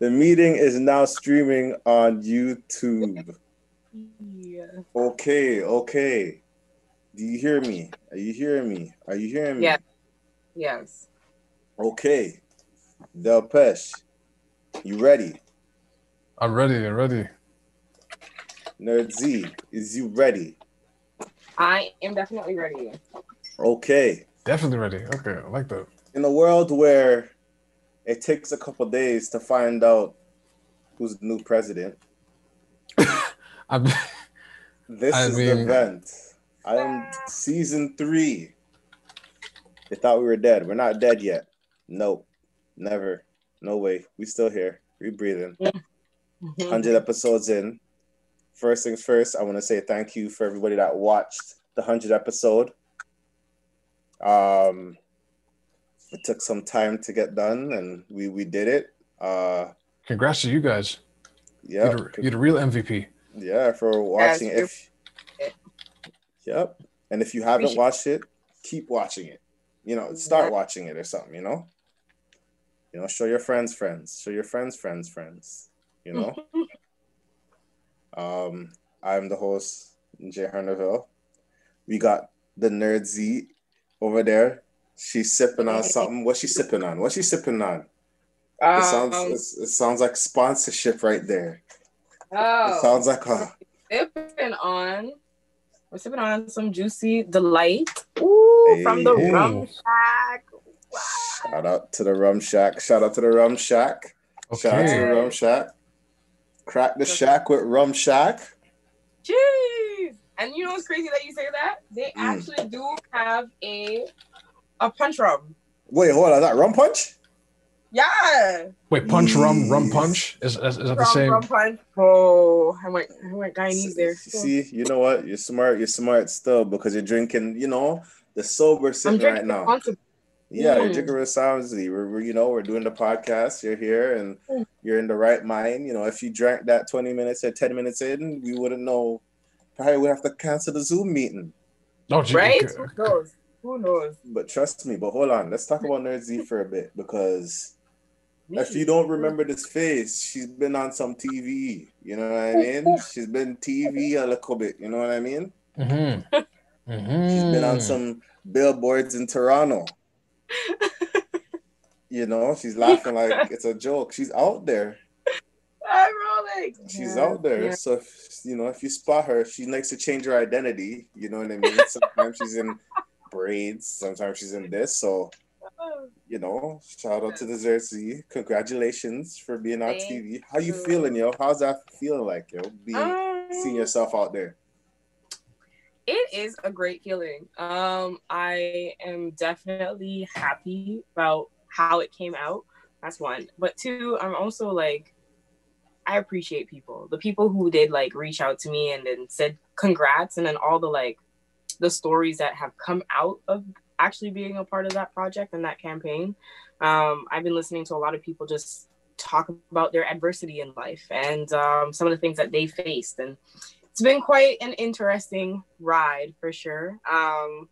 The meeting is now streaming on YouTube. Yeah. Okay, okay. Do you hear me? Are you hearing me? Are you hearing me? Yeah. Yes. Okay. Del Pesh, you ready? I'm ready. I'm ready. Nerd Z, is you ready? I am definitely ready. Okay. Definitely ready. Okay, I like that. In a world where it takes a couple days to find out who's the new president, I'm, this I is the Vent. I am season three. They thought we were dead. We're not dead yet. Nope. Never. No way. We still here. We breathing. Mm-hmm. 100 episodes in. First things first, I want to say thank you for everybody that watched the 100 episode. Um, it took some time to get done, and we we did it. Uh, congrats to you guys. yeah, You're, the- you're the real MVP. yeah, for watching. If yep, and if you haven't watched it, keep watching it. You know, start Yeah. watching it or something. You know, you know, show your friends, friends, show your friends, friends, friends. You know. Um, I'm the host, Jay Herneville. We got the nerd Z over there. She's sipping on something. What's she sipping on? What's she sipping on? It sounds Um, it's- it sounds like sponsorship right there. It oh, sounds like a sipping on. We're sipping on some juicy delight. Ooh, from the Hey. rum shack. shout out to the Rum Shack. Shout out to the Rum Shack. Shout out to the Rum Shack. Crack the shack with Rum Shack. Jeez. And you know what's crazy that you say that? They Mm. actually do have a a punch rum. Wait, hold on. Is that Rum Punch? Yeah. Wait, punch rum, rum punch. Is, is, is that the Rum, same? rum punch. Oh, I went I went Guyanese there. See, you know what? You're smart. You're smart still because you're drinking, you know, the sober I'm right now. responsibly. Yeah, you're Mm. drinking responsibly. We're, we're, you know, we're doing the podcast. You're here and Mm. you're in the right mind. You know, if you drank that 20 minutes or 10 minutes in, we wouldn't know. Probably would have to cancel the Zoom meeting. Oh, gee, Right? okay. Who knows? But trust me, but hold on. Let's talk about Nerd Z for a bit because if you don't remember this face, she's been on some TV. You know what I mean? She's been TV a little bit. You know what I mean? Mhm. She's been on some billboards in Toronto. you know, she's laughing like it's a joke. She's out there. I'm rolling. She's Yeah, out there. yeah. So if you know, if you spot her, she likes to change her identity. You know what I mean? Sometimes she's in braids, sometimes she's in this. So you know, shout out to the Zersey. Congratulations for being on Thank TV. How you you. feeling, yo? How's that feeling like, yo? Being Um, seeing yourself out there. it is a great feeling. Um, I am definitely happy about how it came out. That's one. But two, I'm also like, I appreciate people. The people who did like reach out to me and then said congrats, and then all the like the stories that have come out of actually being a part of that project and that campaign. Um, I've been listening to a lot of people just talk about their adversity in life and um, some of the things that they faced and it's been quite an interesting ride for sure. Um,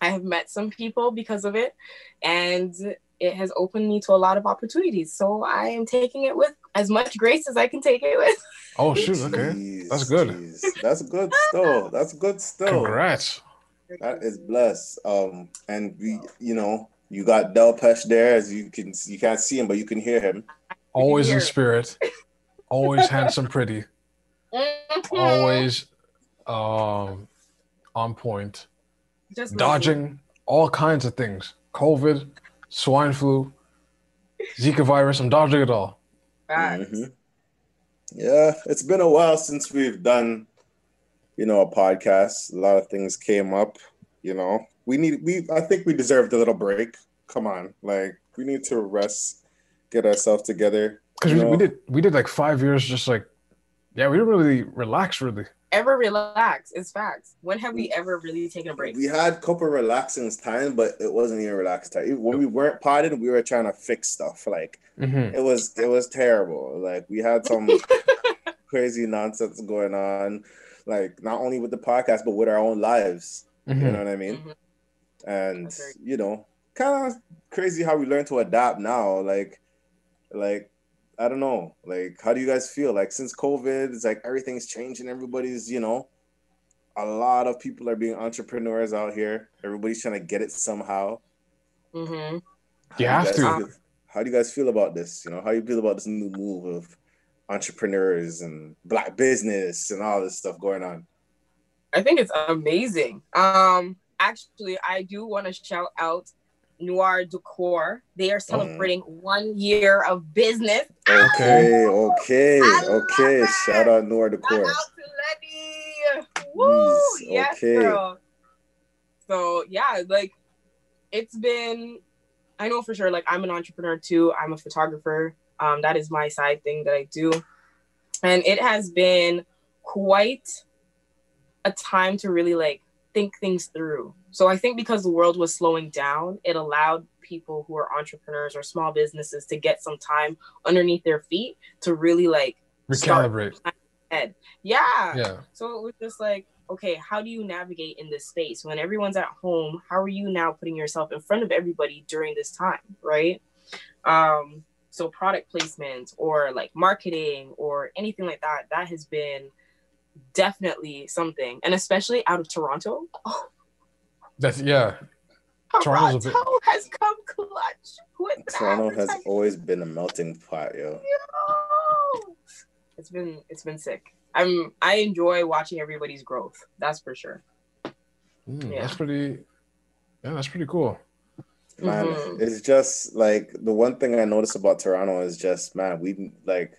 I have met some people because of it, and it has opened me to a lot of opportunities. So I am taking it with as much grace as I can take it with. Oh shoot, okay. Jeez, That's good. jeez. That's good still. That's good still. Congrats. That is blessed. Um, and we, you know, you got Del Pesh there, as you can, you can't see him, but you can hear him. Always in spirit. Always handsome, pretty. Always um on point. Just Dodging all kinds of things. COVID, swine flu, Zika virus. I'm dodging it all. Facts. Mhm. Yeah, it's been a while since we've done, you know, a podcast. A lot of things came up. You know, we need we. I think we deserved a little break. Come on, like we need to rest, get ourselves together. Because we, we did we did like five years just like yeah, we didn't really relax really. Ever relax? It's facts. When have we ever really taken a break? We had a couple relaxing time, but it wasn't even relaxed time. When we weren't potted, we were trying to fix stuff. Like Mm-hmm. it was, it was terrible. Like we had some crazy nonsense going on. Like not only with the podcast, but with our own lives. You Mm-hmm. know what I mean? Mhm. And right. you know, kind of crazy how we learn to adapt now. Like, like I don't know. Like, how do you guys feel? Like, since COVID, it's like everything's changing. Everybody's, you know, a lot of people are being entrepreneurs out here. Everybody's trying to get it somehow. Mm-hmm. You How have guys to. feel- how do you guys feel about this? You know, how you feel about this new move of entrepreneurs and black business and all this stuff going on? I think it's amazing. Um, actually, I do want to shout out Noir Decor. They are celebrating one year of business. Okay, okay, I okay. Shout out Noir Shout Decor. out to Lenny. Woo! Jeez, Yes, okay. girl. So yeah, like it's been. I know for sure. Like I'm an entrepreneur too. I'm a photographer. Um, that is my side thing that I do, and it has been quite a time to really like think things through. So I think because the world was slowing down, it allowed people who are entrepreneurs or small businesses to get some time underneath their feet to really like Recalibrate. head. Yeah. Yeah. So it was just like, okay, how do you navigate in this space when everyone's at home? How are you now putting yourself in front of everybody during this time, right? Um, so product placement or like marketing or anything like that, that has been definitely something, and especially out of Toronto. Oh, That's yeah. Toronto Toronto's a bit- has come clutch with the Toronto has always been a melting pot, yo. Yo. It's been it's been sick. I'm I enjoy watching everybody's growth. That's for sure. Mm, Yeah. That's pretty. Yeah, that's pretty cool. Man, Mhm. it's just like the one thing I notice about Toronto is just man, we like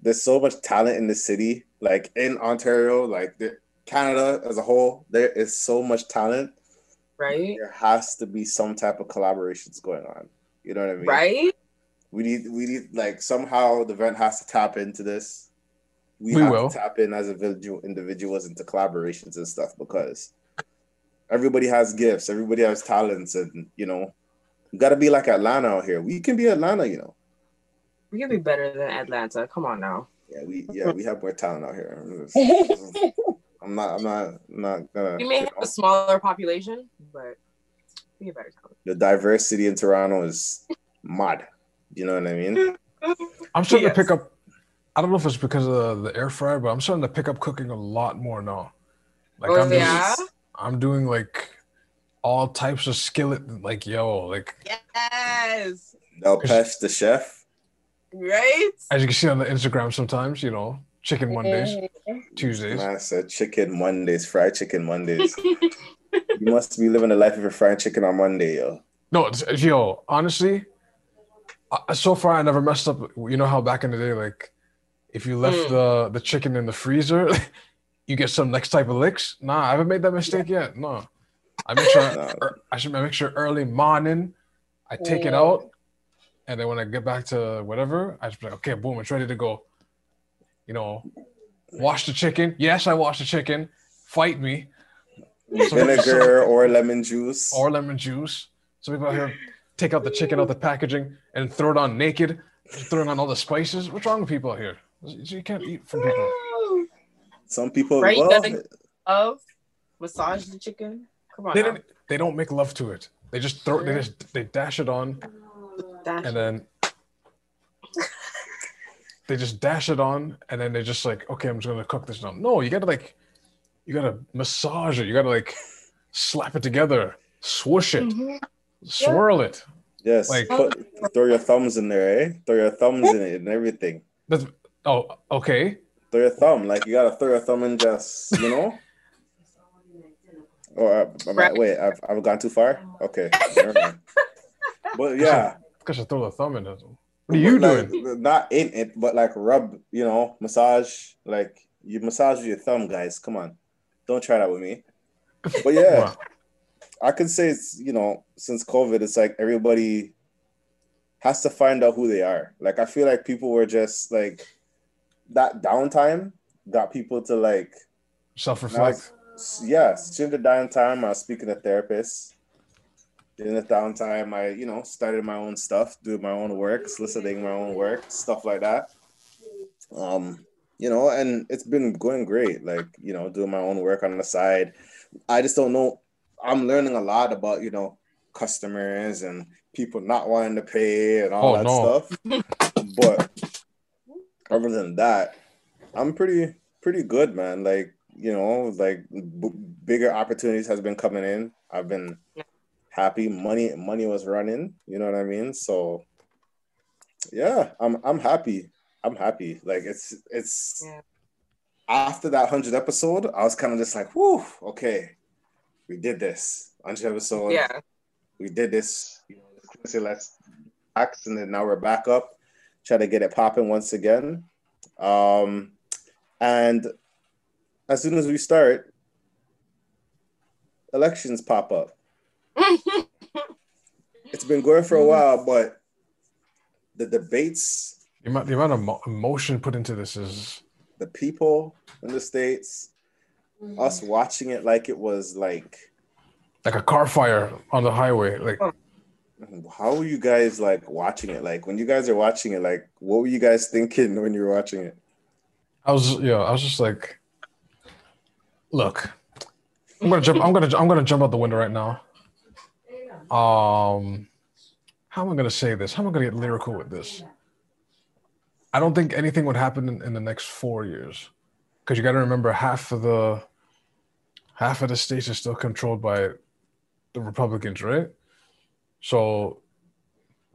there's so much talent in the city, like in Ontario, like the, Canada as a whole. There is so much talent. Right? There has to be some type of collaborations going on. You know what I mean? Right? We need we need like somehow the Vent has to tap into this. We, We have will. to tap in as individual individuals into collaborations and stuff because everybody has gifts, everybody has talents, and you know, you gotta be like Atlanta out here. We can be Atlanta, you know. We could be better than Atlanta. Come on now. Yeah, we yeah, we have more talent out here. I'm not I'm not I'm not gonna We may have a smaller population, but we get better talent. the diversity in Toronto is mad. You know what I mean? I'm starting Yes. to pick up. I don't know if it's because of the air fryer, but I'm starting to pick up cooking a lot more now. Like Oh, I'm yeah? just, I'm doing like all types of skillet. Like yo, like Yes. Del Pesh, the chef. Right? as you can see on the Instagram, sometimes you know, chicken Mondays, Tuesdays. Man said chicken Mondays, fried chicken Mondays. you must be living the life of a fried chicken on Monday, yo. No, yo, honestly, uh, so far I never messed up. You know how back in the day, like, if you left Mm. the the chicken in the freezer, you get some next type of licks. Nah, I haven't made that mistake yet. No, I make sure Nah. er, I should make sure early morning, I take it Mm. out, and then when I get back to whatever, I just be like, okay, boom, it's ready to go. You know, wash the chicken. Yes, I wash the chicken. Fight me. So- Vinegar or lemon juice. or lemon juice. Some people out here take out the chicken out the packaging and throw it on naked, throwing on all the spices. What's wrong with people out here? You can't eat from people. Some people, Right, well, doesn't- Of massage the chicken. Come on. They now. don't. They don't make love to it. They just throw. They just they dash it on Dash. and then they just dash it on and then they're just like, okay, I'm just gonna cook this now. No, you gotta like, you gotta massage it. You gotta like slap it together, swoosh it, Mhm. swirl it. yes, like- put, throw your thumbs in there, eh? Throw your thumbs in it and everything. That's oh okay. Throw your thumb, like you gotta throw your thumb in just, you know? Or uh, am Right. wait, I've, I've gone too far? Okay. never. But yeah. Because I throw the thumb in it. What are you But, doing? like, Not in it, but like rub, you know, massage. Like you massage with your thumb, guys. Come on, don't try that with me. But yeah, I can say it's you know since COVID, it's like everybody has to find out who they are. Like I feel like people were just like that downtime got people to like Self-reflect. s- yeah, during the downtime, I was speaking to therapists. During the downtime, I, you know, started my own stuff, doing my own work, soliciting my own work, stuff like that. Um, you know, and it's been going great. Like, you know, doing my own work on the side. I just don't know. I'm learning a lot about, you know, customers and people not wanting to pay and all Oh, that no. stuff. But other than that, I'm pretty pretty good, man. Like you know, like b- bigger opportunities has been coming in. I've been happy. Money money was running. You know what I mean? So yeah, I'm I'm happy. I'm happy. Like it's it's Yeah. after that hundred episode, I was kind of just like, whew, okay, we did this. Hundred episode. Yeah. we did this. You know, let's say let's axe, and then now we're back up, try to get it popping once again. Um, and as soon as we start, elections pop up. It's been going for a while, but the debates, The amount, the amount of mo- emotion put into this is the people in the states, us watching it like it was like, like a car fire on the highway. Like how were you guys like watching it? Like when you guys are watching it, like what were you guys thinking when you were watching it? I was, yeah, I was just like, look, I'm gonna jump. I'm gonna, I'm gonna jump out the window right now. Um, how am I gonna say this? How am I gonna get lyrical with this? I don't think anything would happen in, in the next four years, because you got to remember half of the half of the states are still controlled by the Republicans, right? So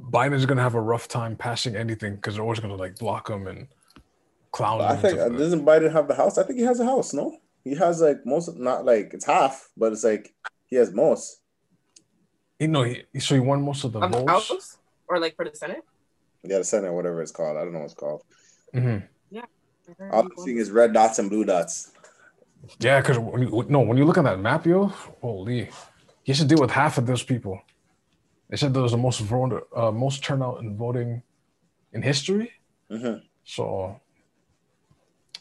Biden is gonna have a rough time passing anything because they're always gonna like block him and clown him. I think uh, doesn't Biden have the house? I think he has a house. No, he has like most, not like it's half, but it's like he has most. You know, he, so he won most of the Of the votes. House? Or like for the Senate? Yeah, the Senate, whatever it's called. I don't know what it's called. hmm All I'm seeing is red dots and blue dots. Yeah, because when you no, when you look at that map, yo, holy, he has to deal with half of those people. They said there was the most voter, uh, most turnout in voting in history. hmm So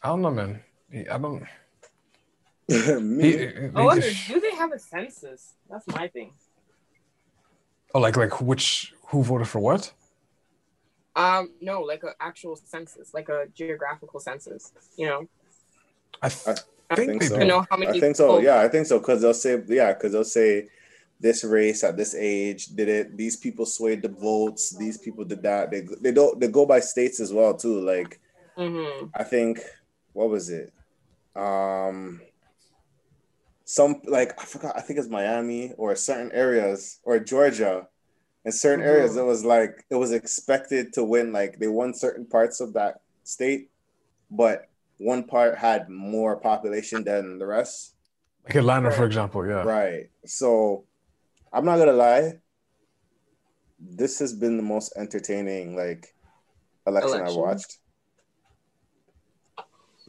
I don't know, man. I don't. Me, He, he- I wonder, he- do they have a census? That's my thing. Oh, like like which who voted for what? Um, no, like an actual census, like a geographical census. You know, I, th- I think, think so. know how many. I think so. Yeah, I think so. Because they'll say, yeah, because they'll say this race at this age did it. These people swayed the votes. These people did that. They they don't they go by states as well too. Like Mhm. I think what was it? Um some like I forgot, I think it's Miami or certain areas or Georgia. In certain areas, Mhm. it was like it was expected to win, like they won certain parts of that state, but one part had more population than the rest. Like Atlanta, for example. Yeah. Right. So I'm not gonna lie. This has been the most entertaining like election, I've watched.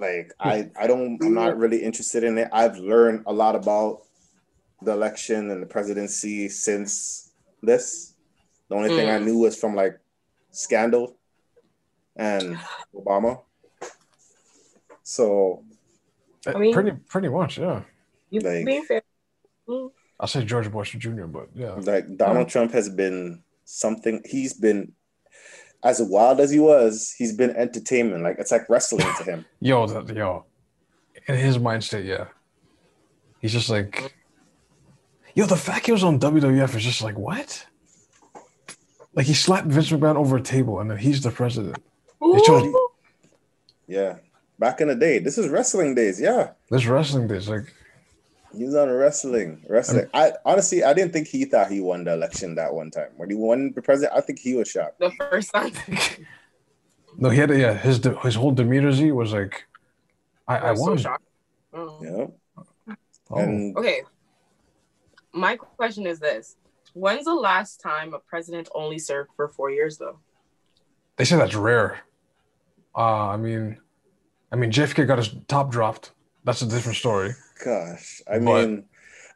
Like I, I don't I'm not really interested in it. I've learned a lot about the election and the presidency since this. The only thing I Mm. knew was from like scandal and Obama. So I mean- pretty pretty much. Yeah. You Like- being fair. Mm. I'll say George Bush Jr., but yeah. like Donald Trump has been something he's been as wild as he was, he's been entertainment. Like it's like wrestling to him. Yo, that, yo, in his mind state, yeah, he's just like, yo, the fact he was on WWF is just like what? Like he slapped Vince McMahon over a table, and then he's the president. Yeah. Back in the day. This is wrestling days. Yeah. This wrestling days, like, He was on wrestling. Wrestling. I honestly I didn't think he thought he won the election that one time. When he won the president, I think he was shocked. The first time. no, he had yeah, his de- his whole demeanor Z was like, I, I was so won. shocked. Oh. Yeah. Oh. And Okay. My question is this. When's the last time a president only served for four years though? They say that's rare. Uh, I mean, I mean, JFK got his top dropped. That's a different story. Gosh, I But- mean,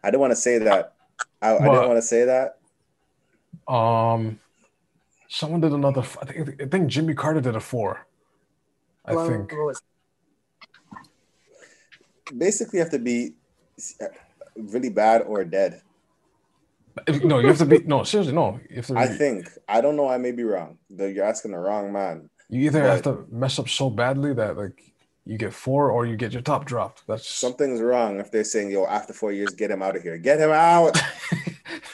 I didn't want to say that. I, I But- didn't want to say that. Um, someone did another. f- I think I think Jimmy Carter did a four. I Well, think. Basically, you have to be really bad or dead. No, you have to be. No, seriously, no. You have to. I think. I don't know. I may be wrong. Though you're asking the wrong man. You either have to mess up so badly that like you get four, or you get your top dropped. That's Something's wrong if they're saying, "Yo, after four years, get him out of here. Get him out."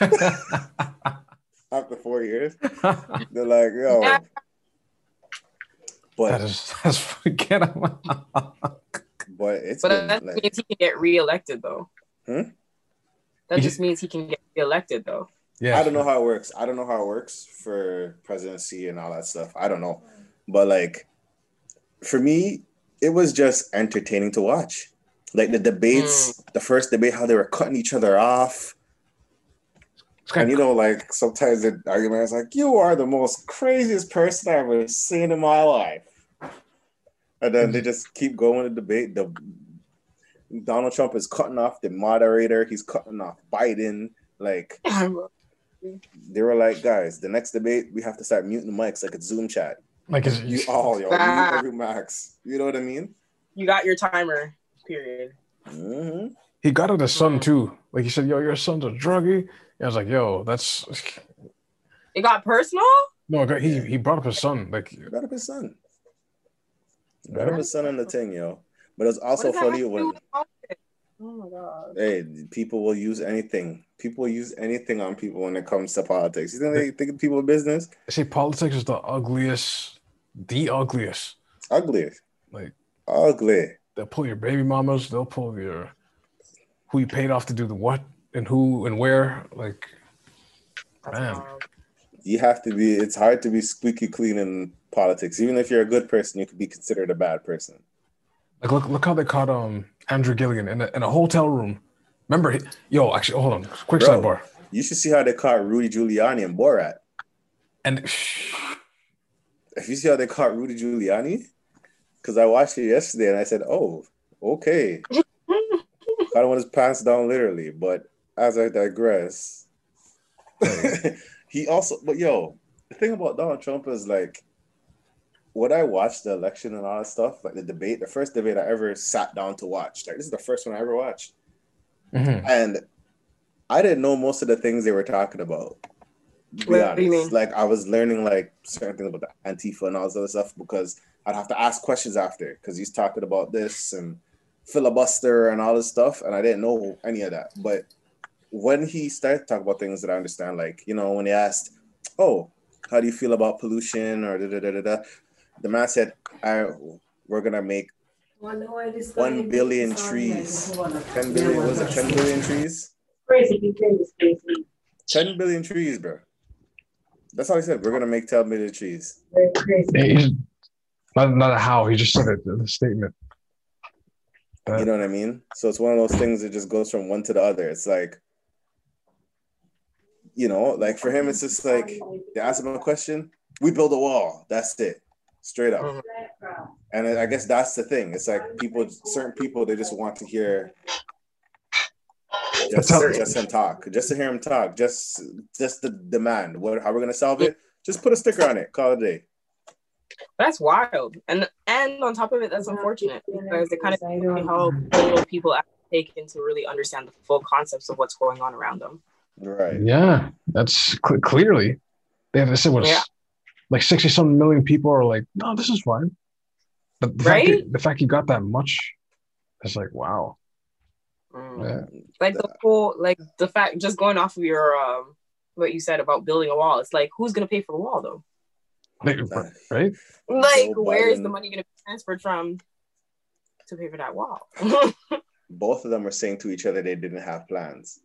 after four years, they're like, "Yo." Yeah. But That is that's forget about. but it's But been, that like, means he can get reelected, though. Hmm? That just means he can get reelected, though. Yeah, I don't know how it works. I don't know how it works for presidency and all that stuff. I don't know. But like for me, it was just entertaining to watch. Like the debates, the first debate, how they were cutting each other off. And you know, like sometimes the argument is like, you are the most craziest person I've ever seen in my life. And then they just keep going to debate. The Donald Trump is cutting off the moderator, he's cutting off Biden. Like they were like, guys, the next debate we have to start muting the mics like a Zoom chat. Like it's, You all, yo, mute every max. You know what I mean? You got your timer, period. hmm he got at his son too. Like he said, "Yo, your son's a druggie." And I was like, "Yo, that's It got personal? no." He he brought up his son. Like Got up his son. Got up his son on the thing, yo. But it's also What does that have funny to do when? Oh my god. hey, people will use anything. People will use anything on people when it comes to politics. You think they think people business? I say, politics is the ugliest, the ugliest. Ugliest. Like Ugly. they'll pull your baby mamas. They'll pull your who you paid off to do the what and who and where. Like That's Man. You have to be it's hard to be squeaky clean in politics. Even if you're a good person, you could be considered a bad person. like look look how they caught um Andrew Gilligan in a, in a hotel room. Remember, he, yo, actually, hold on, quick Bro. sidebar. You should see how they caught Rudy Giuliani and Borat. And If you see how they caught Rudy Giuliani, because I watched it yesterday and I said, "Oh, okay." I don't want his pants down literally, but as I digress, he also, but yo, the thing about Donald Trump is like, when I watched the election and all that stuff, like the debate, the first debate I ever sat down to watch, like this is the first one I ever watched, Mhm. and I didn't know most of the things they were talking about. To be What honest, mean? like I was learning like certain things about the Antifa and all this other stuff because I'd have to ask questions after because he's talking about this and filibuster and all this stuff, and I didn't know any of that. But when he started talking about things that I understand, like you know, when he asked, "Oh, how do you feel about pollution?" or da da da da da, the man said, "I we're gonna make one billion trees, ten billion was it ten billion trees, Crazy, crazy, crazy. ten billion trees, bro." That's all he said. We're gonna make ten billion trees. Very crazy. he's not not a how. He just said it the statement. But- You know what I mean? So it's one of those things that just goes from one to the other. It's like, you know, like for him, it's just like they ask him a question, we build a wall. That's it, straight up. Mhm. And I I guess that's the thing. It's like people, certain people, they just want to hear just, tell- just him talk, just to hear him talk, just just the demand. What? How we're gonna solve it? Just put a sticker on it. Call it a day. That's wild. And and on top of it, that's unfortunate because it kind of how little people actually take in to really understand the full concepts of what's going on around them. Right. Yeah, that's cl- clearly they have said what Yeah. like sixty something million people are like, no, this is fine. But the fact Right? that, the fact you got that much, it's like wow. Mm. Yeah. Like the whole like the fact just going off of your um what you said about building a wall, it's like who's gonna pay for the wall though? Right? Like Joe where is the money gonna be transferred from to pay for that wall? Both of them were saying to each other they didn't have plans.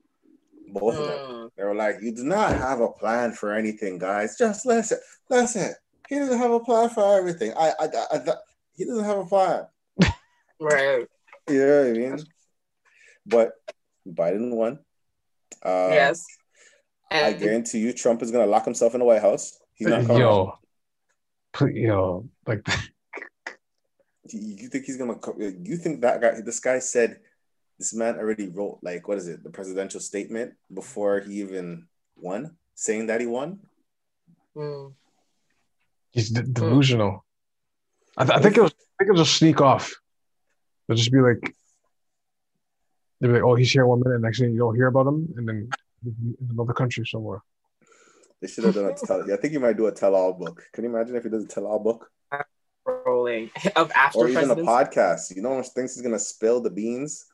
Both of them. Mm. They were like, "You do not have a plan for anything, guys. Just listen, listen. He doesn't have a plan for everything. I, I, I, I he doesn't have a plan. Right. You know what I mean? But Biden won. Uh, yes. I guarantee you, Trump is gonna lock himself in the White House. He's not coming. out. Yo, pl- yo, like You you think he's gonna? You think that guy? This guy said this man already wrote like what is it? The presidential statement before he even won, saying that he won. Mm. he's de- delusional. I, th- I think it was. I think it'll just sneak off. It'll just be like, they'll be like, "Oh, he's here one minute, and next thing you don't hear about him, and then in another country somewhere." They should have done a tell. I think he might do a tell-all book. Can you imagine if he does a tell-all book rolling of after or even a podcast? You know, when thinks he's gonna spill the beans.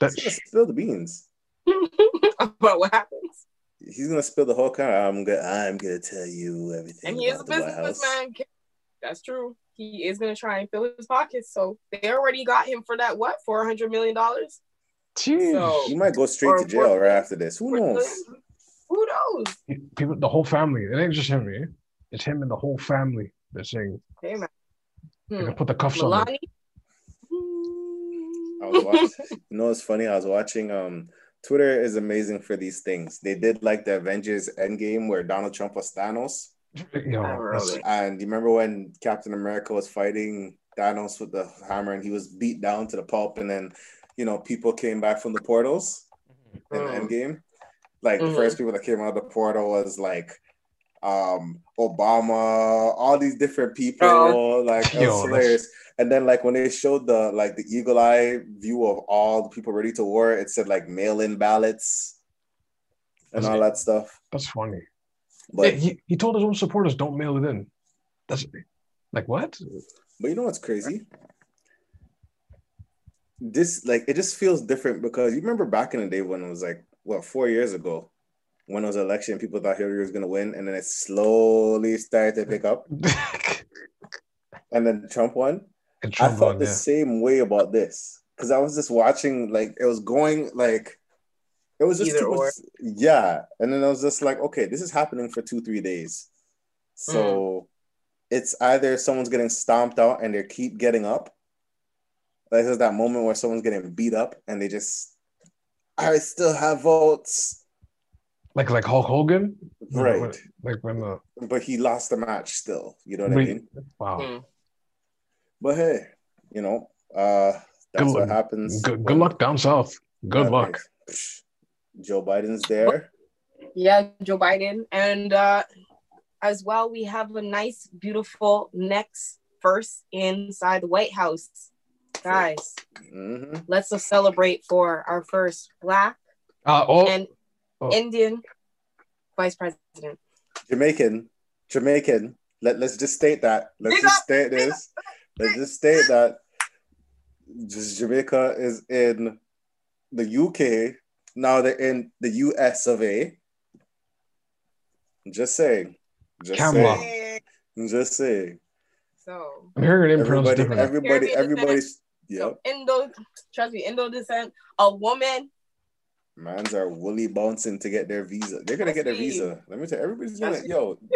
That He's gonna spill the beans. about what happens. He's gonna spill the whole kind. I'm gonna. I'm gonna tell you everything. And he is a about the businessman. That's true. he is gonna try and fill his pockets. So they already got him for that what four hundred million dollars. Jeez. So- He might go straight Or to jail what- right after this. Who knows? Who knows? People, the whole family. It ain't just him. Eh? It's him and the whole family. They're saying Hey man. they Hmm. can put the cuffs on. them. Milani. I was watching. You know, it's funny. I was watching. Um, Twitter is amazing for these things. They did like the Avengers Endgame where Donald Trump was Thanos, Yo, I wrote that's- it. and you remember when Captain America was fighting Thanos with the hammer, and he was beat down to the pulp, and then you know people came back from the portals in Mm. Endgame. Like the Mhm. first people that came out of the portal was like um Obama, all these different people. Oh. Like it Yo, was. And then like when they showed the like the eagle eye view of all the people ready to war, it said like mail-in ballots and all that stuff. that's funny. But Yeah, he, he told his own supporters, don't mail it in. That's like what? But you know what's crazy? This like it just feels different because you remember back in the day when it was like what four years ago when it was election, people thought Hillary was gonna win, and then it slowly started to pick up, and then Trump won. and I Trump felt won, the yeah. same way about this because I was just watching like it was going like it was just Either too much, or. yeah, and then I was just like, okay, this is happening for two three days, so Mm. it's either someone's getting stomped out and they keep getting up. Like there's that moment where someone's getting beat up and they just, I still have votes, Like like Hulk Hogan, right? When- Like when the But he lost the match still. You know what I mean? wow. Hmm. But hey, you know, uh, that's Good what luck. happens. Good, good luck down south. Good Yeah, luck. psh, Joe Biden's there. Yeah, Joe Biden. And uh as well, we have a nice, beautiful next first inside the White House. Guys, hmm let's just celebrate for our first black Uh, oh, and Oh. Indian vice president. Jamaican, Jamaican. Let, let's just state that. Let's Big just state this. Let's just state that just Jamaica is in the UK. Now they're in the US of A. Just saying. Just Camera. saying. Just saying. So, I'm hearing your name Everybody, everybody, everybody's yep. so Indo, trust me, Indo descent, a woman. Mans are woolly bouncing to get their visa. They're gonna get their visa. Let me tell you, everybody's gonna yo.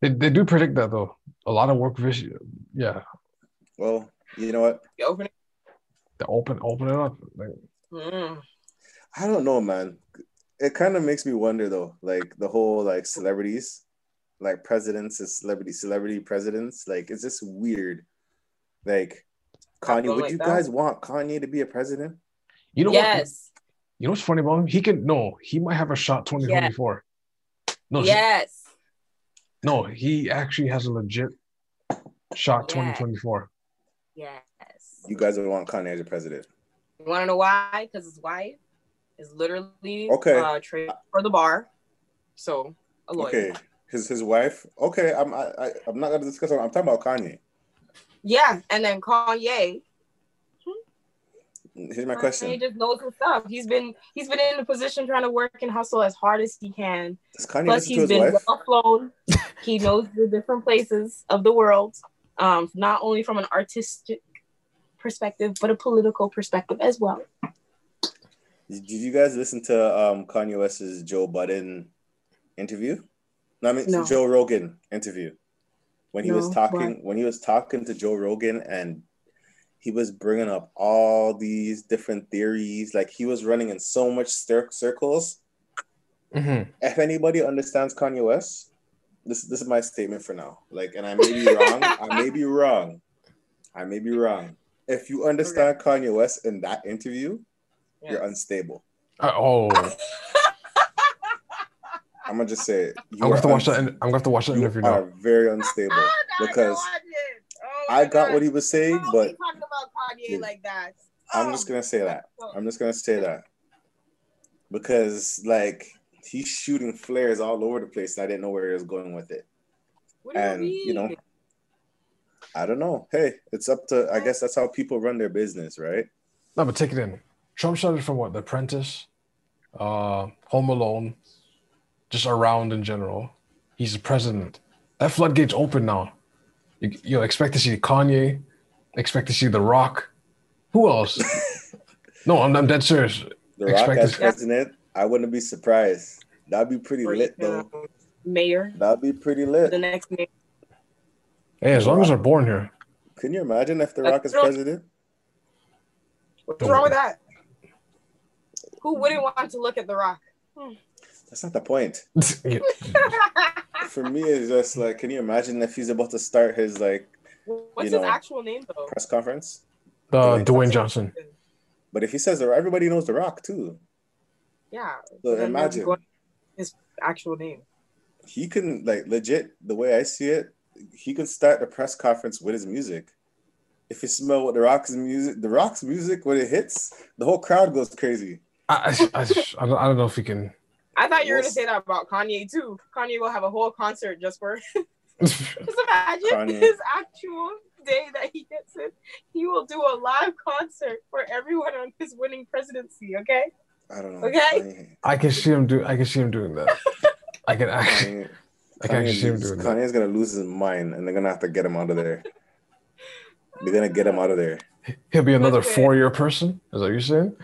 They, they do predict that though. A lot of work vision. Yeah, Well, you know what? You open it. they open open it up. Like, Mm. I don't know, man. It kind of makes me wonder though, like the whole like celebrities, like presidents and celebrity celebrity presidents. Like, it's just weird. Like Kanye, would like you that. guys want Kanye to be a president? you know what? yes. You know what's funny about him? He can no. He might have a shot 2024. No, Yes. no. He actually has a legit shot Yeah. 2024. Yes. You guys would want Kanye as a president? You want to know why? Because his wife is literally Okay. uh, trained for the bar. So, a lawyer. Okay, his his wife. Okay, I'm I, I, I'm not gonna discuss. it. I'm talking about Kanye. Yeah. And then Kanye. Here's my Kanye question: He just knows his stuff. He's been he's been in a position trying to work and hustle as hard as he can. Does Kanye Plus, his been wife? well flown. he knows the different places of the world, um, not only from an artistic perspective, but a political perspective as well. Did you guys listen to um, Kanye West's Joe Budden interview? No, I mean No. Joe Rogan interview. When he was No, talking, when he was talking to Joe Rogan, and he was bringing up all these different theories, like he was running in so much cir- circles. Mm-hmm. If anybody understands Kanye West, this this is my statement for now. Like, and I may be wrong. I may be wrong. I may be wrong. If you understand Kanye West in that interview, you're unstable. Uh, oh, I'm I'm gonna just say it. You gonna have to are watch that. uns- in- I'm gonna have to watch that if You interview are now. very unstable because I got what he was saying, but talking about Kanye like that. I'm Oh. just gonna say that. I'm just gonna say that because like he's shooting flares all over the place. And I didn't know where he was going with it. What do you and, you know, mean? I don't know. Hey, it's up to. I guess that's how people run their business, right? No, but take it in. Trump started from what? The Apprentice, uh, Home Alone, just around in general. He's the president. That floodgate's open now. You, you expect to see Kanye, expect to see The Rock. Who else? no, I'm, I'm dead serious. The Rock as president, I wouldn't be surprised. That'd be pretty Or, lit though. mayor, That'd be pretty lit. the next mayor. Hey, as long as they're born here. Can you imagine if The That's Rock is real- president? What's wrong with that? Who wouldn't want to look at The Rock? Hmm. That's not the point. For me, it's just like, can you imagine if he's about to start his like What's You his actual name though? press conference? Uh, Dwayne Dwayne Johnson. But if he says everybody knows The Rock too. Yeah. So then imagine. his actual name. He can like legit the way I see it, he can start the press conference with his music. If you smell what The Rock's music, The Rock's music when it hits, the whole crowd goes crazy. I, I, I, I, I don't know if he can. I thought you were gonna say that about Kanye too. Kanye will have a whole concert just for just imagine Kanye. his actual day that he gets it. He will do a live concert for everyone on his winning presidency. Okay. I don't know. Okay. I can see him do. I can see him doing that. I can actually. Kanye, I can actually see him Kanye, doing that. Kanye's gonna lose his mind, and they're gonna have to get him out of there. They're gonna get him out of there. He'll be another Wait, wait. four-year person. Is that what you're saying?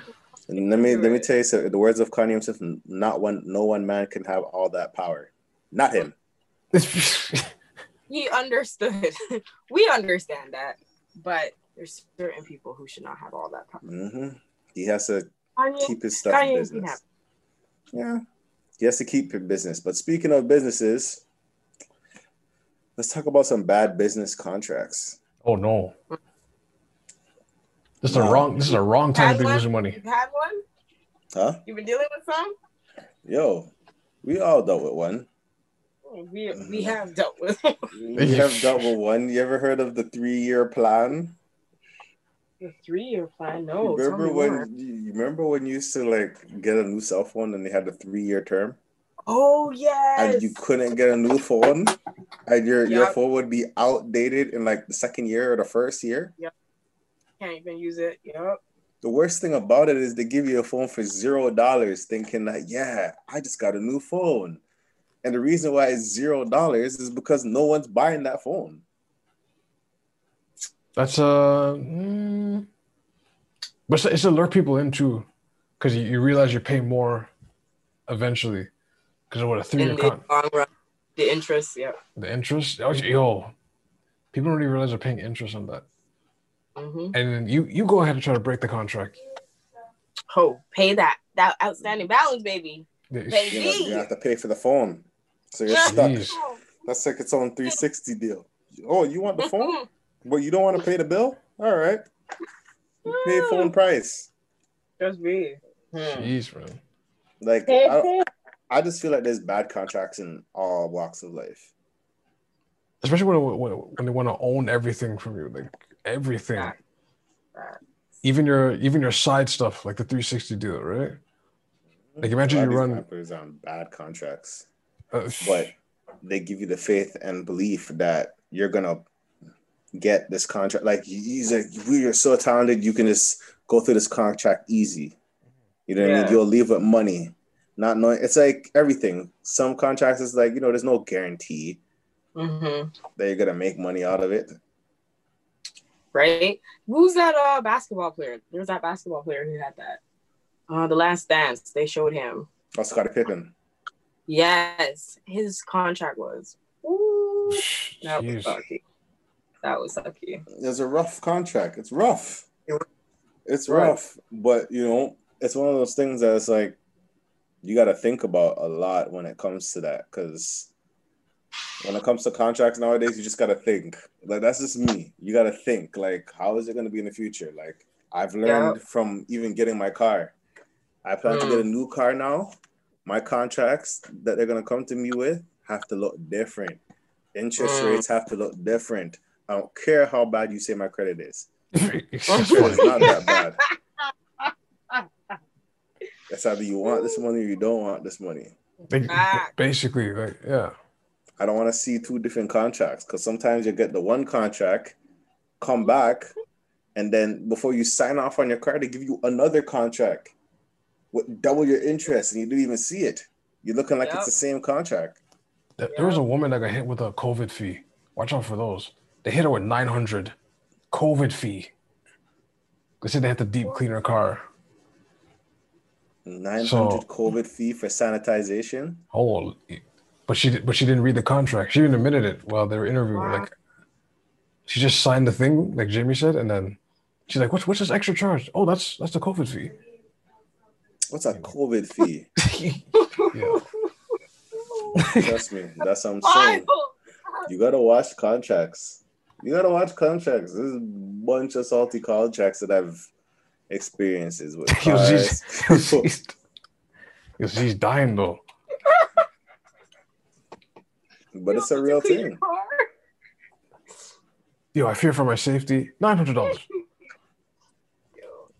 And let me let me tell you so the words of Kanye himself: "Not one, no one man can have all that power. Not him." He understood. we understand that, but there's certain people who should not have all that power. hmm He has to Kanye, keep his stuff Kanye in business. have- Yeah, he has to keep in business. But speaking of businesses, let's talk about some bad business contracts. oh no. This is a wrong. This is a wrong time to be one? losing money. You've had one? Huh? You've been dealing with some? Yo, we all dealt with one. Oh, we we have dealt with We have dealt with one. You ever heard of the three-year plan? the three year plan. you No, tell remember me when more. you you remember when you used to like get a new cell phone and they had the three-year term? Oh yes. and you couldn't get a new phone, and your your phone would be outdated in like the second year or the first year. Can't even use it. Yep. The worst thing about it is they give you a phone for zero dollars, thinking that yeah, I just got a new phone, and the reason why it's zero dollars is because no one's buying that phone. That's uh, mm, but it's, it's to lure people in too, because you, you realize you're paying more eventually, because of what a three-year the con- the interest. yeah. the interest. Oh, yo, people don't even realize they're paying interest on that, hmm and you you go ahead and try to break the contract. Oh, pay that that outstanding balance, baby. Baby. You, know, you have to pay for the phone, so you're stuck. Jeez. That's like its own three sixty deal. Oh, you want the phone, but you don't want to pay the bill? All right, you pay phone price. Just me. Jeez, man. Like I, I just feel like there's bad contracts in all walks of life. Especially when when, when they want to own everything from you, like everything, Yeah. Right. even your even your side stuff, like the 360 deal, right? Like, imagine you run- rappers on bad contracts, Uh, but they give you the faith and belief that you're gonna get this contract. Like he's like, we are so talented, you can just go through this contract easy. You know what I mean? You'll leave with money, not knowing. It's like everything. Some contracts is like you know, there's no guarantee Mm-hmm. that you're gonna make money out of it. Right? Who's that uh basketball player? There's that basketball player who had that. Uh the last dance, they showed him. Oh, Scottie Pippen. Yes, his contract was. Ooh, that was Jeez. sucky. That was sucky. It's a rough contract. It's rough. It's rough, but you know, it's one of those things that it's like you got to think about a lot when it comes to that. Because when it comes to contracts nowadays, you just got to think. Like that's just me. You got to think. Like, how is it going to be in the future? Like, I've learned from even getting my car. I plan to Mm. get a new car now. My contracts that they're going to come to me with have to look different. Interest Mm. rates have to look different. I don't care how bad you say my credit is. it's It's not that bad. It's either you want this money or you don't want this money. Basically, like yeah. I don't want to see two different contracts because sometimes you get the one contract, come back, and then before you sign off on your car, they give you another contract with double your interest, and you didn't even see it. You're looking like Yep. it's the same contract. There there was a woman that got hit with a COVID fee. Watch out for those. They hit her with 900 COVID fee. They said they had to deep clean her car. 900 So- COVID fee for sanitization. Oh, but she did- but she didn't read the contract. She even admitted it while they were interviewing. Wow. Like, she just signed the thing, like Jamie said, and then she's like, "What's what's this extra charge? Oh, that's that's the COVID fee." What's a COVID fee? Trust me, that's what I'm saying. You gotta watch contracts. You gotta watch contracts. There's a bunch of salty contracts that I've experiences with Yo, cars. she's, yo, she's, yo, she's dying though. But it's a real thing. Yo, I fear for my safety. Nine hundred dollars.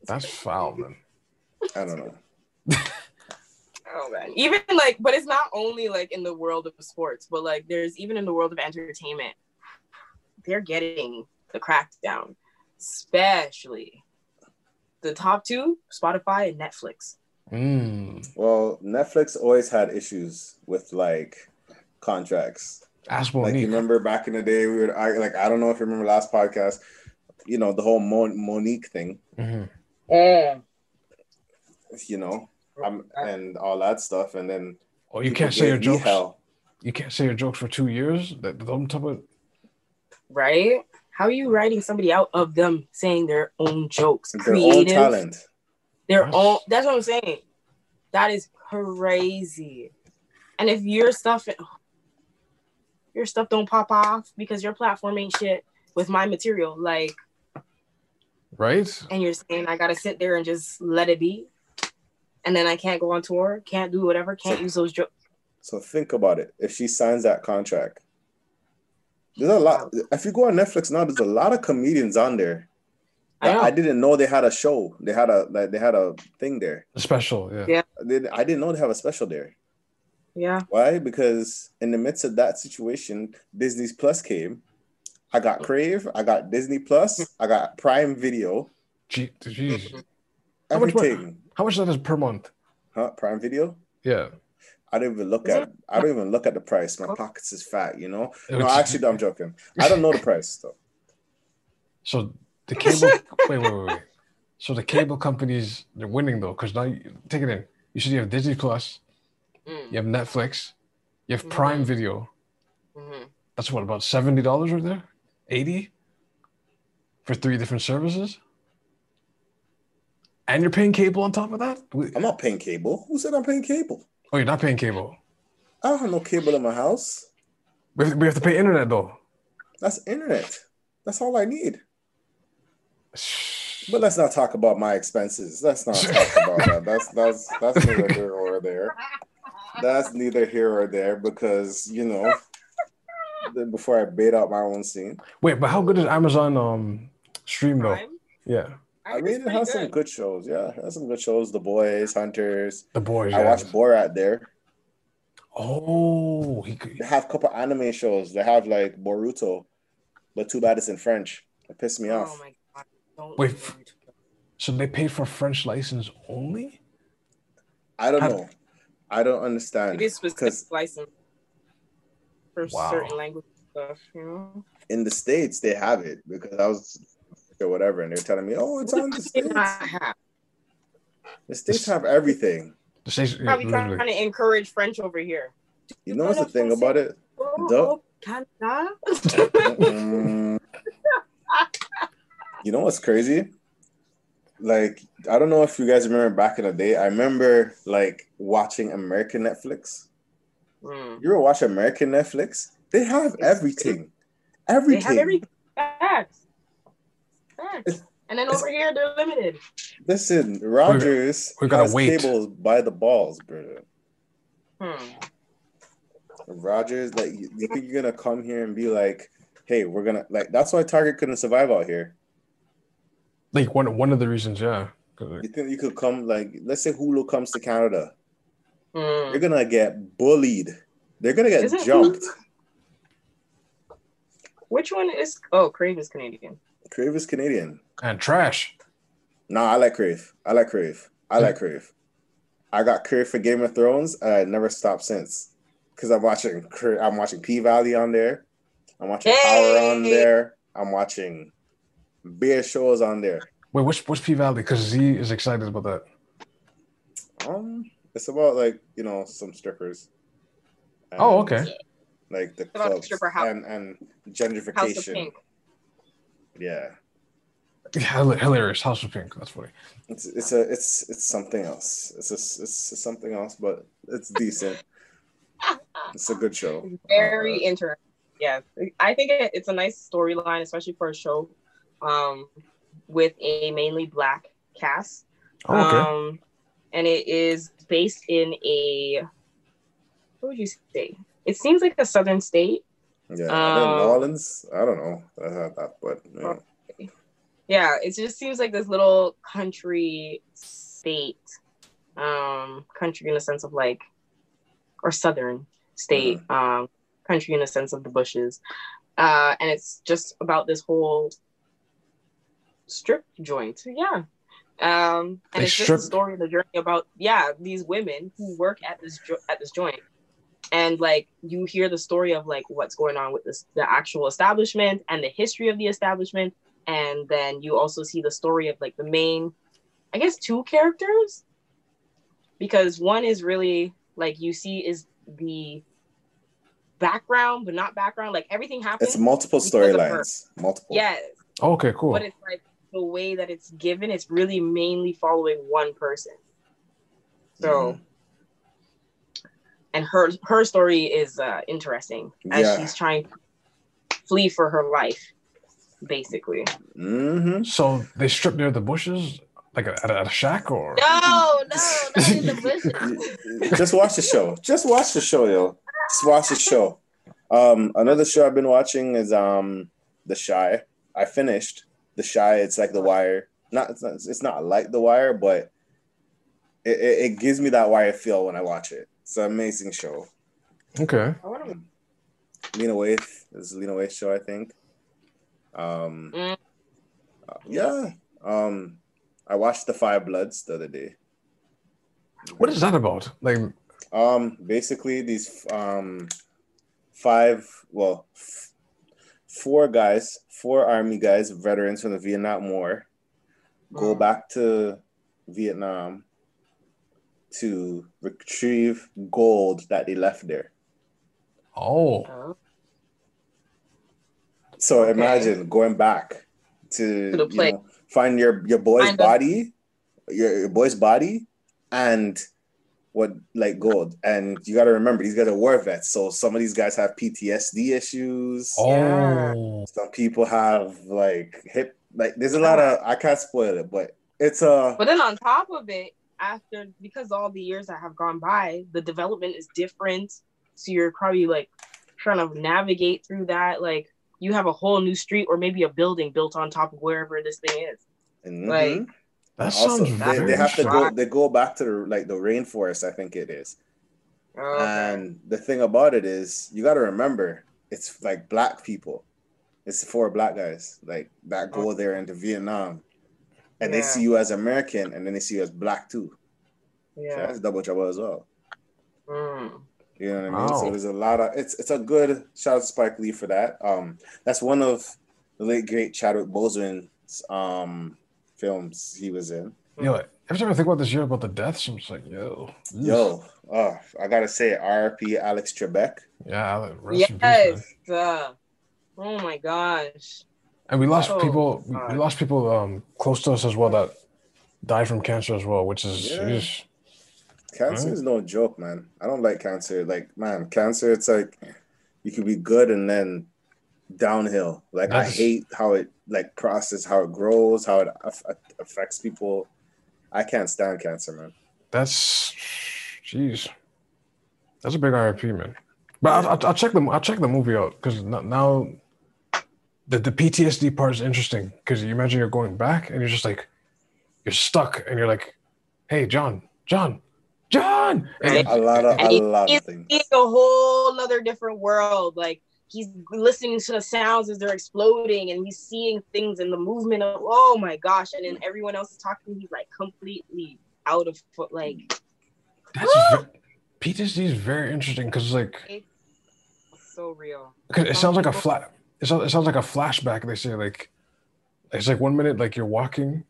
That's foul, man. I don't know. Oh man. Even like, but it's not only like in the world of sports, but like there's even in the world of entertainment, they're getting the crackdown, especially the top two, Spotify and Netflix. Mm. Well, Netflix always had issues with like contracts. Ask Like you remember back in the day, we would I like I don't know if you remember last podcast, you know, the whole Mon- Mo'Nique thing, Mhm. you know, um, and all that stuff, and then Oh, you can't say your jokes. hell. You can't say your jokes for two years. That don't talk about. Right? How are you writing somebody out of them saying their own jokes? Their own Creative, talent. their Yes. own. That's what I'm saying. That is crazy. And if your stuff, your stuff don't pop off because your platform ain't shit with my material, like, Right? and you're saying I gotta sit there and just let it be, and then I can't go on tour, can't do whatever, can't So- use those jokes. So think about it. If she signs that contract, there's a lot. If you go on Netflix now, there's a lot of comedians on there. I. I didn't know they had a show. They had a like they had a thing there. Special. Yeah. Yeah. I didn't, I didn't know they have a special there. Yeah. Why? Because in the midst of that situation, Disney's Plus came. I got Crave. I got Disney Plus. I got Prime Video. Gee, jeez. Mm-hmm. How much Everything. How much that is per month? Huh? Prime Video. Yeah. I don't even look Is at. it- I don't even look at the price. My oh. pockets is fat. You know. No, It's- actually, I'm joking. I don't know the price though. So the cable. wait, wait, wait, wait. So the cable companies they're winning though, because now you, take it in. You said you have Disney Plus, Mm, you have Netflix, you have Mhm. Prime Video. mhm. That's what about seventy dollars right there, eighty for three different services, and you're paying cable on top of that. I'm not paying cable. Who said I'm paying cable? Oh, you're not paying cable. I don't have no cable in my house. We have, we have to pay internet though. That's internet. That's all I need. But let's not talk about my expenses. Let's not talk about that. That's that's that's neither here or there. That's neither here or there because you know. Before I bait out my own scene, Wait, but how good is Amazon um stream though? Prime? Yeah, I heard mean, it pretty has some good shows. Yeah, it has some good shows. The Boys, Hunters. the boys. I yeah. watched Borat there. Oh, he could, They have a couple anime shows. They have like Boruto, but too bad it's in French. It pissed me Oh off. my god! Don't Wait, f- so they pay for French license only. I don't How- know. I don't understand It is specific because license for Wow. certain language stuff, you know. in the states they have it because I was or whatever, and they're telling me, "Oh, it's on the They states." not have. The states have everything. The states, yeah, Probably trying literally. to encourage French over here. You know what's the thing about it? Oh, Dope. Canada. Mm. you know what's crazy? Like, I don't know if you guys remember back in the day. I remember like watching American Netflix. Mm. You ever watch American Netflix? They have everything. They Everything. have every facts. Facts. And then over here they're limited. Listen, Rogers we gotta has wait. cables by the balls, brother. Hmm. Rogers, like, you you think you're gonna come here and be like, "Hey, we're gonna like." That's why Target couldn't survive out here. Like one one of the reasons, yeah. You think you could come like, let's say Hulu comes to Canada, Hmm. you're gonna get bullied. They're gonna get Isn't jumped. Which one is oh Crave is Canadian. Crave is Canadian. And trash. No, I like Crave. I like Crave. I like Crave. I got Crave for Game of Thrones. And I never stopped since because I'm watching. Cra- I'm watching P Valley on there. I'm watching Power on there. I'm watching beer shows on there. Wait, what's what's P Valley? Because Z is excited about that. Um, it's about like you know some strippers. Oh, okay. Like the about clubs stripper house. and and House of gentrification. Pink. Yeah, Hila- Hilarious. House of Pink. That's funny. it's it's a it's it's something else. It's a, it's something else, but it's decent. it's a good show. Very Uh, interesting. Yeah, I think it, it's a nice storyline, especially for a show um, with a mainly black cast. Oh, okay. Um, and it is based in a what would you say? It seems like a southern state. Yeah, I Um, New Orleans. I don't know. That's not that, but you know. Yeah, it just seems like this little country state. Um, country in the sense of like or southern state. Um, country in the sense of the bushes. Uh, and it's just about this whole strip joint. Yeah. Um, and They it's just a story of the journey about yeah these women who work at this jo- at this joint, and like you hear the story of like what's going on with this the actual establishment and the history of the establishment, and then you also see the story of like the main, I guess two characters, because one is really like you see is the background but not background like everything happens It's multiple because of her. storylines. Multiple. yes okay, cool. but it's like the way that it's given it's really mainly following one person so Mhm. and her her story is uh interesting as Yeah. she's trying to flee for her life basically Mm-hmm. So they strip near the bushes, like at a, at a shack, or no no not in the bushes Just watch the show. Just watch the show, yo. Just watch the show. Um, another show I've been watching is um The Chi. I finished The Chi. It's like The Wire. Not it's not, it's not like The Wire, but it, it, it gives me that Wire feel when I watch it. It's an amazing show. okay. I wanna- Lena Waithe. This is Lena Waithe show, I think. Um, Mm. uh, yeah. Um, I watched The Five Bloods the other day. What is that about? Like, Um, basically, these um five, well, f- four guys, four army guys, veterans from the Vietnam War, go Mm. back to Vietnam to retrieve gold that they left there. oh. So Okay. imagine going back to, To you know, find your your boy's Find body, your, your boy's body, and what like gold. And you got to remember these guys are war vets, so some of these guys have PTSD issues. oh, Some people have like hip like. There's a lot of I can't spoil it, but it's a But then on top of it, after because all the years that have gone by, the development is different. So you're probably like trying to navigate through that. Like you have a whole new street or maybe a building built on top of wherever this thing is. Mhm. Like that also sounds they, very they have to go. They go back to the like the rainforest. I think it is. okay. And the thing about it is, you got to remember, it's like black people. It's four black guys like that go there into Vietnam, and they see you as American, and then they see you as black too. So yeah. that's double trouble as well. Mm. You know what I mean? So there's a lot of it's it's a good shout out to Spike Lee for that. Um, that's one of the late great Chadwick Boseman's um films he was in. You Yo, every time I think about this year about the deaths, I'm just like, yo, Yo, oh, I gotta say, R.P. Alex Trebek. yeah, rest in peace. Yes. uh, oh my gosh. And we lost Oh, people. We, God. we lost people um close to us as well that died from cancer as well, which is Yeah. Cancer Right. is no joke, man. I don't like cancer. Like, man, cancer, it's like you could be good and then downhill. Like, I hate how it like process, how it grows, how it aff- affects people. I can't stand cancer, man. That's jeez. That's a big RIP, man. But I'll, I'll, I'll check the I'll check the movie out because now the the PTSD part is interesting because you imagine you're going back and you're just like you're stuck and you're like, hey John, John, John, and A lot of And a lot of things. seeing a whole other different world. Like he's listening to the sounds as they're exploding, and he's seeing things in the movement of oh my gosh! And then everyone else is talking. He's like completely out of foot. Like that's ve- PTSD is very interesting because like it's so real. 'cause it sounds like a um, flat it sounds, it sounds like a flashback. They say like it's like one minute like you're walking,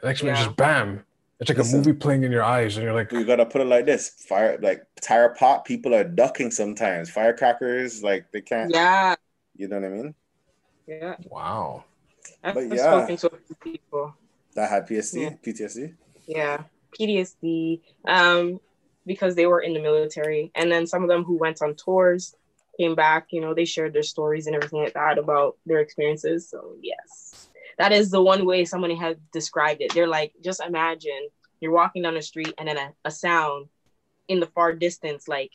the next minute Yeah. just bam. It's like Listen. a movie playing in your eyes, and you're like, You gotta put it like this: fire, like tire pop. People are ducking sometimes. Firecrackers, like they can't. Yeah, You know what I mean? yeah. wow. I've But yeah. spoken to a few people. That had PSD, Yeah. PTSD. Yeah, PTSD. Um, because they were in the military, and then some of them who went on tours came back. You know, they shared their stories and everything like that about their experiences. So yes, that is the one way somebody has described it. They're like, just imagine you're walking down the street and then a, a sound in the far distance, like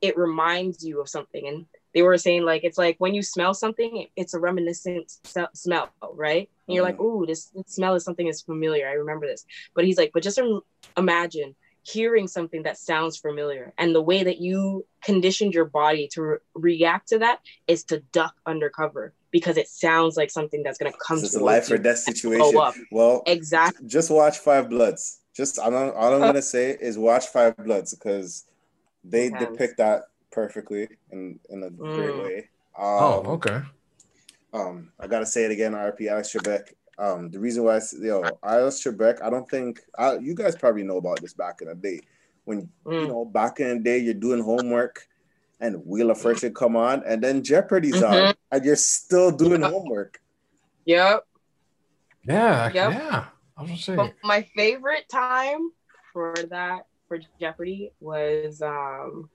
it reminds you of something. And they were saying like it's like when you smell something, it's a reminiscent smell, right? And you're like, oh, this, this smell is something that's familiar. I remember this. But he's like, but just im- imagine hearing something that sounds familiar, and the way that you conditioned your body to re- react to that is to duck under cover because it sounds like something that's gonna come. It's a life or death situation. up. Well, Exactly. just watch Five Bloods. Just I'm not, all I'm gonna say is watch Five Bloods because they Intense. depict that perfectly in in a great Mm. way. Oh, Um, okay. Um, I gotta say it again, RP Alex Trebek. Um, the reason why, I, s- yo, Alex Trebek, I don't think I, you guys probably know about this back in the day. When you Mm. know back in the day, you're doing homework, and Wheel of Fortune come on, and then Jeopardy's on, Mhm. and you're still doing Yeah. homework. Yep. Yeah, Yep. yeah. I was gonna say. But my favorite time for that for Jeopardy was um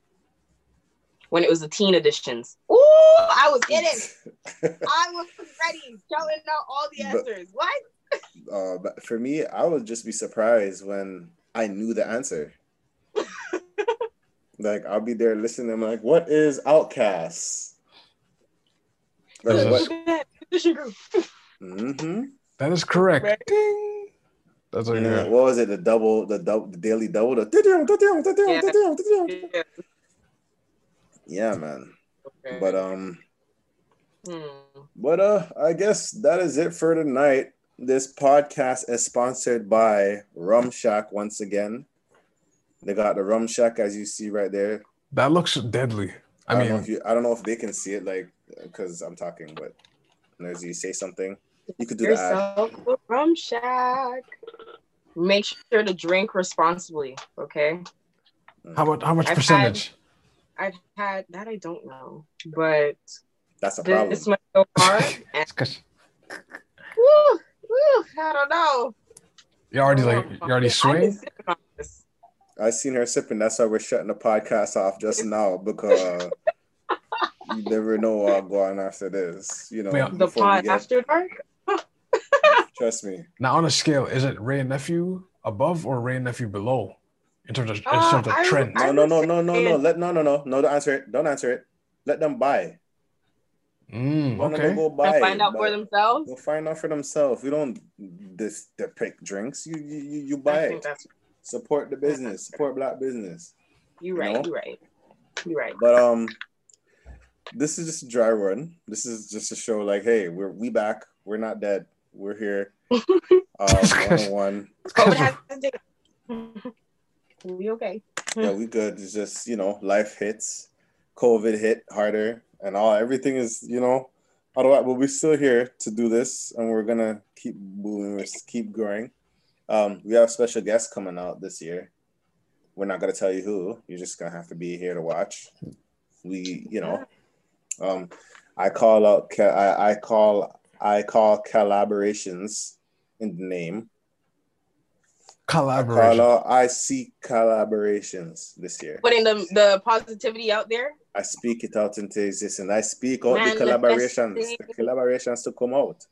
when it was the teen editions. Ooh, I was in it. I was ready, shouting out all the But- answers. What? uh, but for me, I would just be surprised when I knew the answer. like I'll be there listening. I'm like, what is OutKast? Like, what? this- Edition group. hmm that is correct. Right. Ding. That's what Yeah. you're. What was it? The double, the double, the daily double. The Yeah. da-dum, da-dum. Yeah. yeah, man. But um, Hmm. but uh, I guess that is it for tonight. This podcast is sponsored by Rum Shack once again. They got the Rum Shack as you see right there. That looks deadly. I I, mean, if you, I don't know if they can see it, like, because I'm talking. But as you say something, you could do the ad. Yourself a rum shack. Make sure to drink responsibly, okay? how much? How much I've percentage? I've had that I don't know, but That's a problem. this might go hard. And It's 'cause woo, woo, I don't know. you already like you know. already I've swing. sipping on this. I seen her sipping. That's why we're shutting the podcast off just now because you never know what'll go on after this. You know, Yeah. The before pod get- after dark. Trust me. Now on a scale, is it Wray and Nephew above or Wray and Nephew below in terms of in Uh, terms of I trend? I No, no, no, no, no, no. Let no, no, no, no. Don't answer it. Don't answer it. Let them buy. Mm, Wanna okay. Go buy. And find out for themselves. They'll find out for themselves. We don't this depict drinks. You you you, you buy it. Support the business. Support black business. you right. No. You right. You right. But um, this is just a dry run. This is just a show. Like, hey, we're we back. We're not dead. We're here. Um, one on one. We okay? Yeah, we good. It's just you know, life hits. COVID hit harder, and all everything is you know. Otherwise, but we're still here to do this, and we're gonna keep moving. We're keep growing. Um, we have a special guests coming out this year. We're not gonna tell you who. You're just gonna have to be here to watch. We, you know, um, I call out. I, I call. I call collaborations in the name. I call Collaboration. out. I see collaborations this year. Putting the the positivity out there. I speak it out into existence. I speak out the collaborations, Manifesting. the collaborations to come out.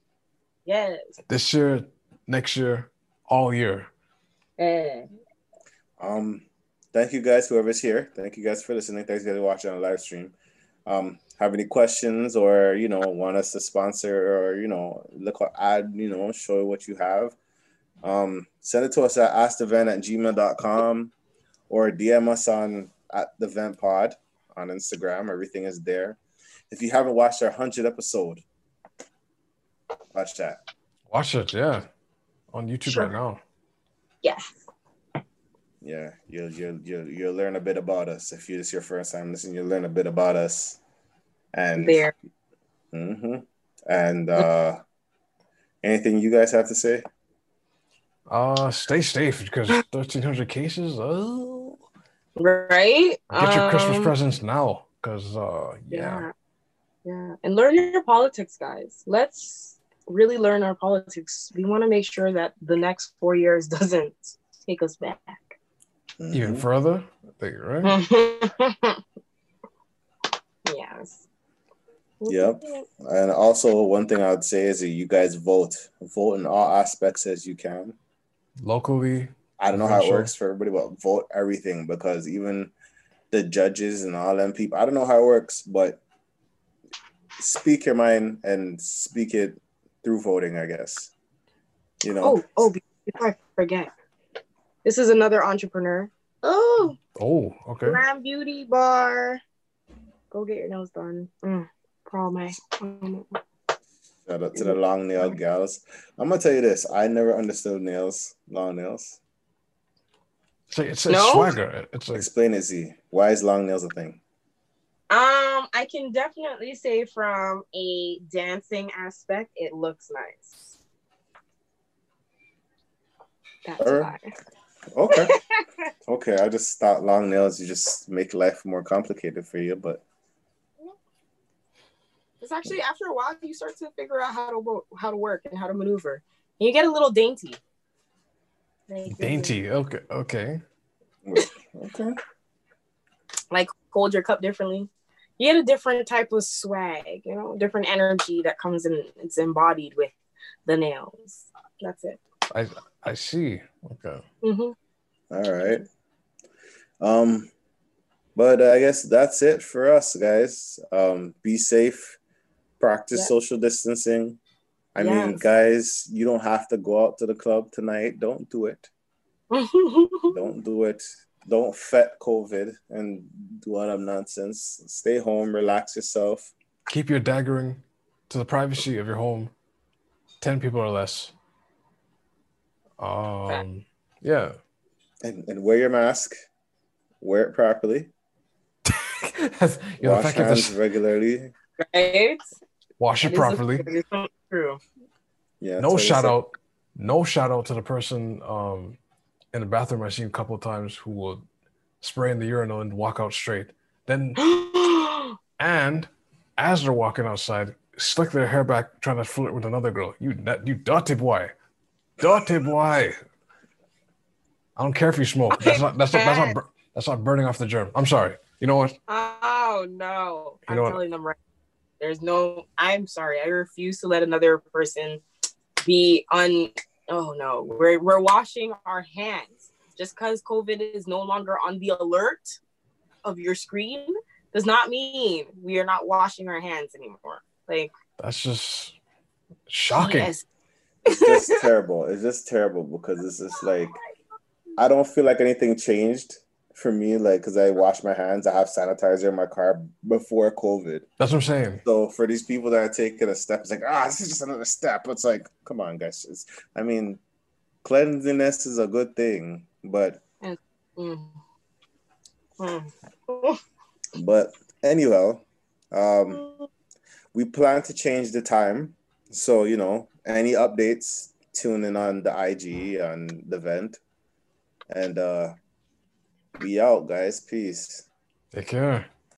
Yes. This year, next year, all year. Eh. Um, thank you guys, whoever's here. Thank you guys for listening. Thanks guys for watching the live stream. Um, have any questions or you know want us to sponsor or you know look or add you know show what you have. Um, send it to us at askthevent at gmail.com or DM us on at the vent pod on Instagram. Everything is there. If you haven't watched our hundred episode, watch that. Watch it, yeah, on YouTube Sure. right now. Yes. Yeah, you'll you'll you'll you'll learn a bit about us. If you this is your first time listening, you'll learn a bit about us. And There. hmm And uh, anything you guys have to say? Uh, stay safe because 1,300 cases. Oh, Right? get your Christmas Um, presents now because, uh, yeah. Yeah. Yeah. And learn your politics, guys. Let's really learn our politics. We want to make sure that the next four years doesn't take us back. even Mhm. further. I think, right? yes. Yep. And also, one thing I would say is that you guys vote. Vote in all aspects as you can. Locally, I don't know how it Sure. works for everybody, but vote everything because even the judges and all them people, I don't know how it works, but speak your mind and speak it through voting, I guess. You know, Oh, oh, before I forget, this is another entrepreneur. Oh, oh, okay. Glam Beauty Bar. Go get your nails done. Mm, pro my. um, shout out to the long nail gals. I'm gonna tell you this: I never understood nails, long nails. So it's, a No? swagger. It's like, Explain it, Z. Why is long nails a thing? Um, I can definitely say from a dancing aspect, it looks nice. That's Alright. why. Okay, okay. I just thought long nails you just make life more complicated for you, but It's actually after a while you start to figure out how to wo- how to work and how to maneuver. And you get a little dainty. Like, dainty. Okay, okay. okay. Like hold your cup differently. You get a different type of swag, you know, different energy that comes in. It's embodied with the nails. That's it. I I see. Okay. hmm All right. Um, but I guess that's it for us, guys. Um, be safe, practice Yeah. social distancing. I mean, guys, you don't have to go out to the club tonight. Don't do it. Don't do it. Don't fet COVID and do all that nonsense. Stay home, relax yourself. Keep your daggering to the privacy of your home. Ten people or less. Um. Yeah. And, and wear your mask. Wear it properly. you know, Wash effective hands this- regularly. right? Wash it properly. that is so True. Yeah. no tell shout yourself- out no shout out to the person um in the bathroom i've seen a couple of times who will spray in the urinal and walk out straight then and as they're walking outside slick their hair back trying to flirt with another girl you nut- you dirty boy dirty boy i don't care if you smoke that's not that's not that's not, bur- that's not burning off the germ i'm sorry you know what oh no. You I'm know what? telling them right. There's no I'm sorry. I refuse to let another person be on oh no. We're we're washing our hands. Just because COVID is no longer on the alert of your screen does not mean we are not washing our hands anymore. Like that's just shocking yes. it's just terrible. It's just terrible because it's just like I don't feel like anything changed for me. Like because I wash my hands, I have sanitizer in my car before COVID. that's what i'm saying So for these people that are taking a step, it's like ah, this is just another step. It's like come on, guys. It's, I mean, cleanliness is a good thing, but Mm. Mm. but anyhow, um, we plan to change the time. So you know, any updates, tune in on the IG on the Vent, and uh, be out, guys. Peace. take care